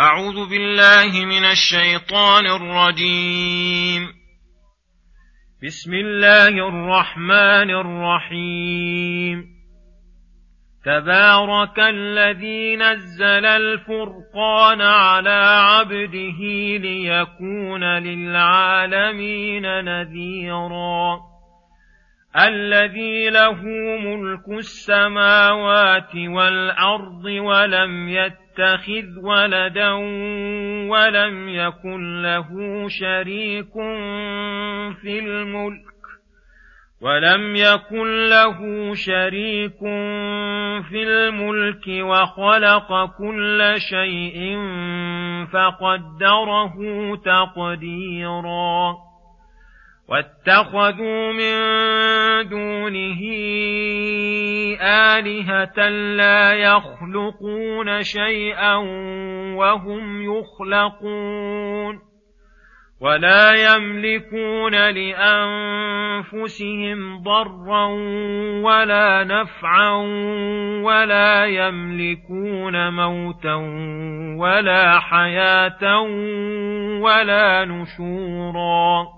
أعوذ بالله من الشيطان الرجيم. بسم الله الرحمن الرحيم. تبارك الذي نزل الفرقان على عبده ليكون للعالمين نذيرا. الذي له ملك السماوات والأرض ولم يتخذ ولدا ولم يكن له شريك في الملك ولم يكن له شريك في الملك وخلق كل شيء فقدره تقديرا واتخذوا من دونه آلهة لا يخلقون شيئا وهم يخلقون ولا يملكون لأنفسهم ضرا ولا نفعا ولا يملكون موتا ولا حياة ولا نشورا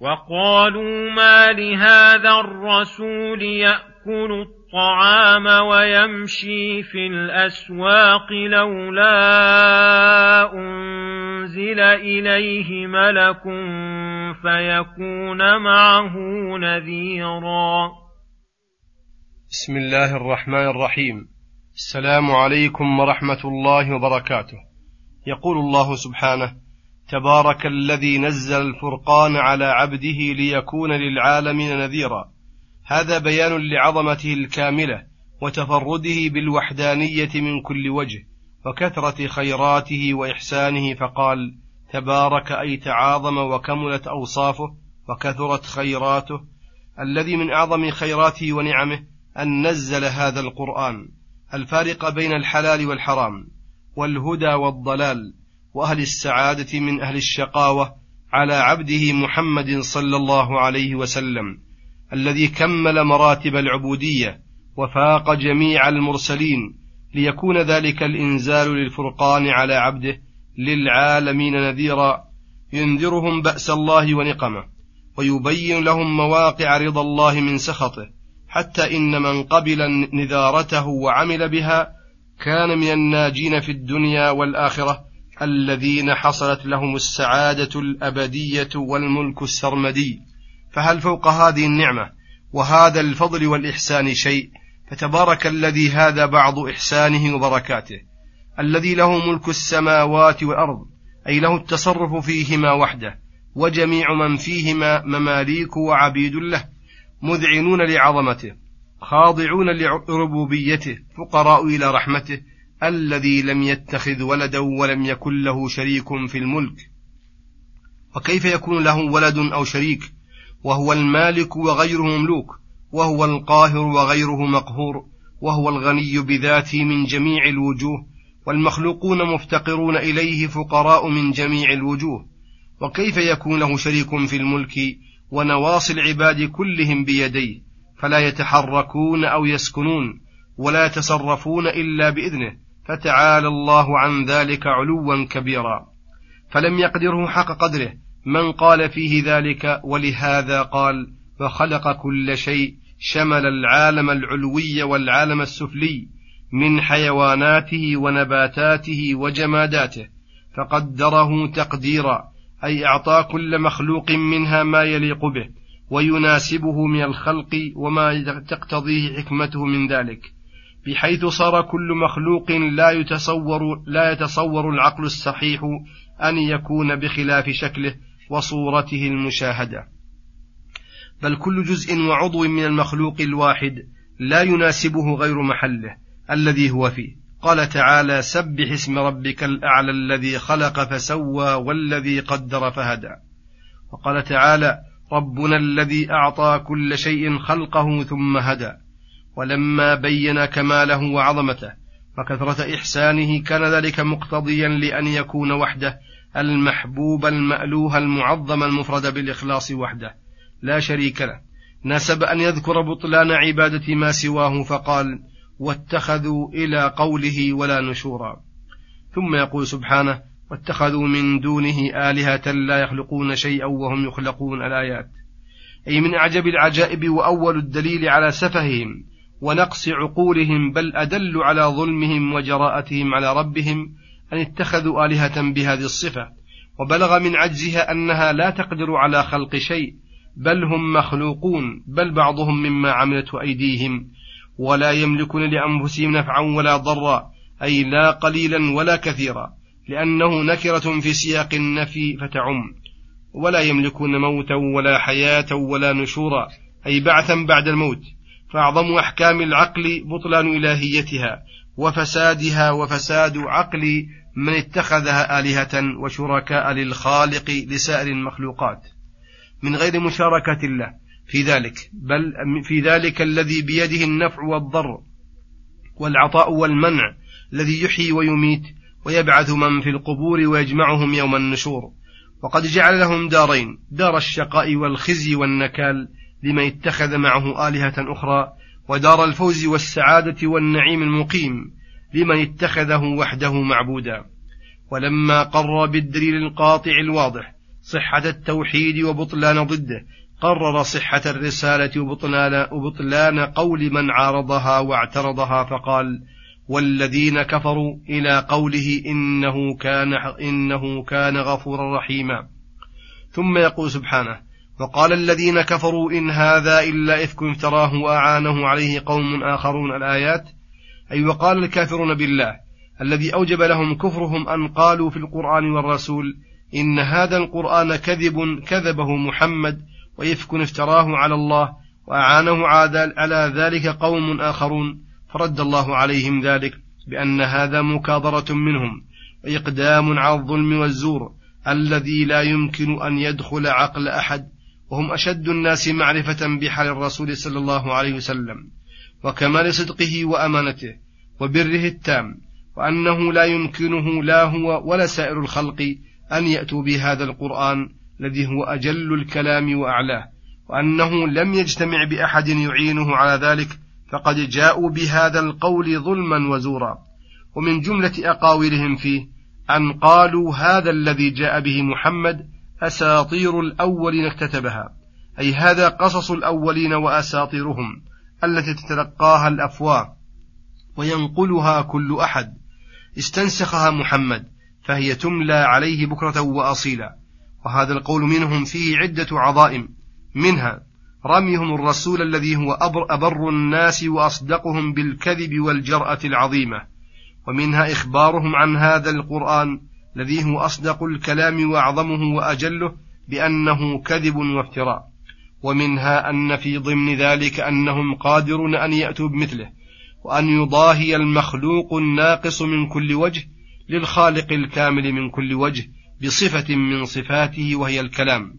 وقالوا ما لهذا الرسول يأكل الطعام ويمشي في الأسواق لولا أنزل إليه ملك فيكون معه نذيرا. بسم الله الرحمن الرحيم. السلام عليكم ورحمة الله وبركاته. يقول الله سبحانه تبارك الذي نزل الفرقان على عبده ليكون للعالمين نذيرا. هذا بيان لعظمته الكاملة وتفرده بالوحدانية من كل وجه وكثرة خيراته وإحسانه فقال تبارك أي تعاظم وكملت أوصافه وكثرت خيراته. الذي من أعظم خيراته ونعمه أن نزل هذا القرآن الفارق بين الحلال والحرام والهدى والضلال. وأهل السعادة من أهل الشقاوة على عبده محمد صلى الله عليه وسلم الذي كمل مراتب العبودية وفاق جميع المرسلين ليكون ذلك الإنزال للفرقان على عبده للعالمين نذيرا ينذرهم بأس الله ونقمه ويبين لهم مواقع رضا الله من سخطه حتى إن من قبل نذارته وعمل بها كان من الناجين في الدنيا والآخرة الذين حصلت لهم السعادة الأبدية والملك السرمدي. فهل فوق هذه النعمة وهذا الفضل والإحسان شيء؟ فتبارك الذي هذا بعض إحسانه وبركاته. الذي له ملك السماوات والأرض أي له التصرف فيهما وحده وجميع من فيهما مماليك وعبيد له مذعنون لعظمته خاضعون لربوبيته فقراء إلى رحمته الذي لم يتخذ ولدا ولم يكن له شريك في الملك. وكيف يكون له ولد أو شريك؟ وهو المالك وغيره مملوك وهو القاهر وغيره مقهور وهو الغني بذاته من جميع الوجوه والمخلوقون مفتقرون إليه فقراء من جميع الوجوه. وكيف يكون له شريك في الملك ونواصي العباد كلهم بيديه؟ فلا يتحركون أو يسكنون ولا يتصرفون إلا بإذنه. فتعالى الله عن ذلك علوا كبيرا. فلم يقدره حق قدره. من قال فيه ذلك ولهذا قال وخلق كل شيء شمل العالم العلوي والعالم السفلي من حيواناته ونباتاته وجماداته فقدره تقديرا أي أعطى كل مخلوق منها ما يليق به ويناسبه من الخلق وما تقتضيه حكمته من ذلك. بحيث صار كل مخلوق لا يتصور لا يتصور العقل الصحيح أن يكون بخلاف شكله وصورته المشاهدة. بل كل جزء وعضو من المخلوق الواحد لا يناسبه غير محله الذي هو فيه. قال تعالى سبح اسم ربك الأعلى الذي خلق فسوى والذي قدر فهدى. وقال تعالى ربنا الذي أعطى كل شيء خلقه ثم هدى. ولما بين كماله وعظمته وكثرة إحسانه كان ذلك مقتضيا لأن يكون وحده المحبوب المألوه المعظم المفرد بالإخلاص وحده. لا شريك له. ناسب أن يذكر بطلان عبادة ما سواه فقال واتخذوا إلى قوله ولا نشورا ثم يقول سبحانه واتخذوا من دونه آلهة لا يخلقون شيئا وهم يخلقون الآيات أي من أعجب العجائب وأول الدليل على سفههم ونقص عقولهم بل أدل على ظلمهم وجراءتهم على ربهم أن اتخذوا آلهة بهذه الصفة وبلغ من عجزها أنها لا تقدر على خلق شيء بل هم مخلوقون بل بعضهم مما عملته أيديهم ولا يملكون لأنفسهم نفعا ولا ضرا أي لا قليلا ولا كثيرا لأنه نكرة في سياق النفي فتعم ولا يملكون موتا ولا حياة ولا نشورا أي بعثا بعد الموت. فأعظم أحكام العقل بطلان إلهيتها وفسادها وفساد عقل من اتخذها آلهة وشركاء للخالق لسائر المخلوقات. من غير مشاركة الله. في ذلك بل في ذلك الذي بيده النفع والضر والعطاء والمنع الذي يحيي ويميت ويبعث من في القبور ويجمعهم يوم النشور. وقد جعل لهم دارين دار الشقاء والخزي والنكال لمن اتخذ معه آلهة أخرى ودار الفوز والسعادة والنعيم المقيم لمن اتخذه وحده معبودا. ولما قر بالدليل القاطع الواضح صحة التوحيد وبطلان ضده قرر صحة الرسالة وبطلان, وبطلان قول من عارضها واعترضها فقال والذين كفروا إلى قوله إنه كان إنه كان غفورا رحيما. ثم يقول سبحانه وقال الذين كفروا إن هذا إلا إفك افتراه وأعانه عليه قوم آخرون الآيات. أي وقال الكافرون بالله الذي أوجب لهم كفرهم أن قالوا في القرآن والرسول إن هذا القرآن كذب كذبه محمد وإفك افتراه على الله وأعانه على ذلك قوم آخرون. فرد الله عليهم ذلك بأن هذا مكابرة منهم وإقدام على الظلم والزور الذي لا يمكن أن يدخل عقل أحد. وهم أشد الناس معرفة بحال الرسول صلى الله عليه وسلم وكمال صدقه وأمانته وبره التام وأنه لا يمكنه لا هو ولا سائر الخلق أن يأتوا بهذا القرآن الذي هو أجل الكلام وأعلاه وأنه لم يجتمع بأحد يعينه على ذلك فقد جاءوا بهذا القول ظلما وزورا. ومن جملة أقاويلهم فيه أن قالوا هذا الذي جاء به محمد أساطير الأولين اكتتبها. أي هذا قصص الأولين وأساطيرهم التي تتلقاها الأفواه. وينقلها كل أحد. استنسخها محمد فهي تملى عليه بكرة وأصيلا. وهذا القول منهم فيه عدة عظائم. منها رميهم الرسول الذي هو أبر, أبر الناس وأصدقهم بالكذب والجرأة العظيمة. ومنها إخبارهم عن هذا القرآن الذي هو أصدق الكلام وأعظمه وأجله بأنه كذب وافتراء. ومنها أن في ضمن ذلك أنهم قادرون أن يأتوا بمثله وأن يضاهي المخلوق الناقص من كل وجه للخالق الكامل من كل وجه بصفة من صفاته وهي الكلام.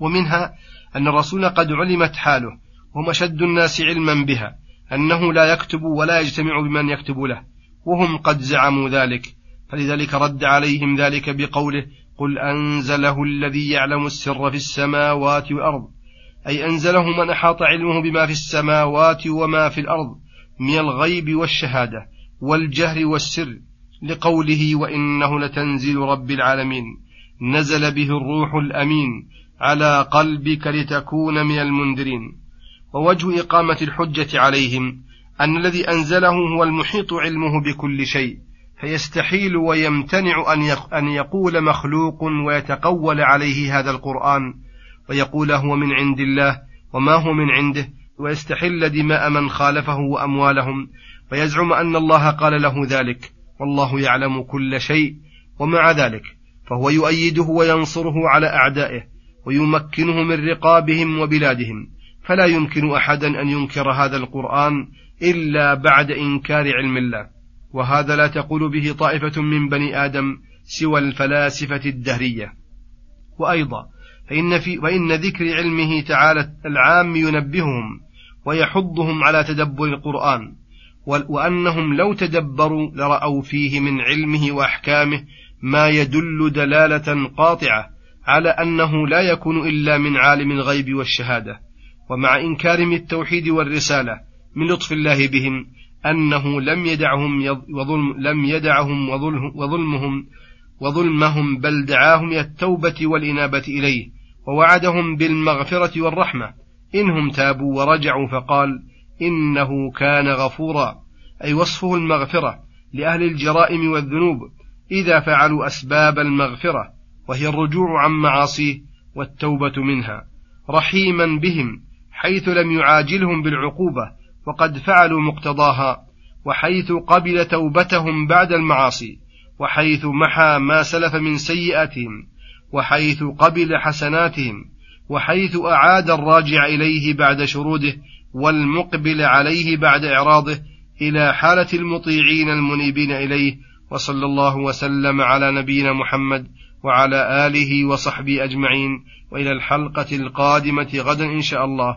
ومنها أن الرسول قد علمت حاله وهم أشد الناس علما بها أنه لا يكتب ولا يجتمع بمن يكتب له وهم قد زعموا ذلك فلذلك رد عليهم ذلك بقوله قل أنزله الذي يعلم السر في السماوات والأرض. أي أنزله من أحاط علمه بما في السماوات وما في الأرض من الغيب والشهادة والجهر والسر لقوله وإنه لتنزيل رب العالمين. نزل به الروح الأمين على قلبك لتكون من المنذرين. ووجه إقامة الحجة عليهم أن الذي أنزله هو المحيط علمه بكل شيء. فيستحيل ويمتنع أن يقول مخلوق ويتقول عليه هذا القرآن ويقول هو من عند الله وما هو من عنده ويستحل دماء من خالفه وأموالهم ويزعم أن الله قال له ذلك والله يعلم كل شيء ومع ذلك فهو يؤيده وينصره على أعدائه ويمكنه من رقابهم وبلادهم فلا يمكن أحدا أن ينكر هذا القرآن إلا بعد إنكار علم الله. وهذا لا تقول به طائفة من بني آدم سوى الفلاسفة الدهرية. وأيضا فإن, في وإن ذكر علمه تعالى العام ينبههم ويحضهم على تدبر القرآن وأنهم لو تدبروا لرأوا فيه من علمه وأحكامه ما يدل دلالة قاطعة على أنه لا يكون إلا من عالم الغيب والشهادة. ومع إنكارهم التوحيد والرسالة من لطف الله بهم أنه لم يدعهم وظلم لم يدعهم وظلمهم وظلمهم بل دعاهم إلى التوبة والإنابة إليه ووعدهم بالمغفرة والرحمة. إنهم تابوا ورجعوا فقال إنه كان غفورا أي وصفه المغفرة لأهل الجرائم والذنوب إذا فعلوا أسباب المغفرة وهي الرجوع عن معاصيه والتوبة منها. رحيما بهم حيث لم يعاجلهم بالعقوبة وقد فعلوا مقتضاها وحيث قبل توبتهم بعد المعاصي وحيث محى ما سلف من سيئاتهم وحيث قبل حسناتهم وحيث أعاد الراجع إليه بعد شروده والمقبل عليه بعد إعراضه إلى حالة المطيعين المنيبين إليه وصلى الله وسلم على نبينا محمد وعلى آله وصحبه أجمعين وإلى الحلقة القادمة غدا إن شاء الله.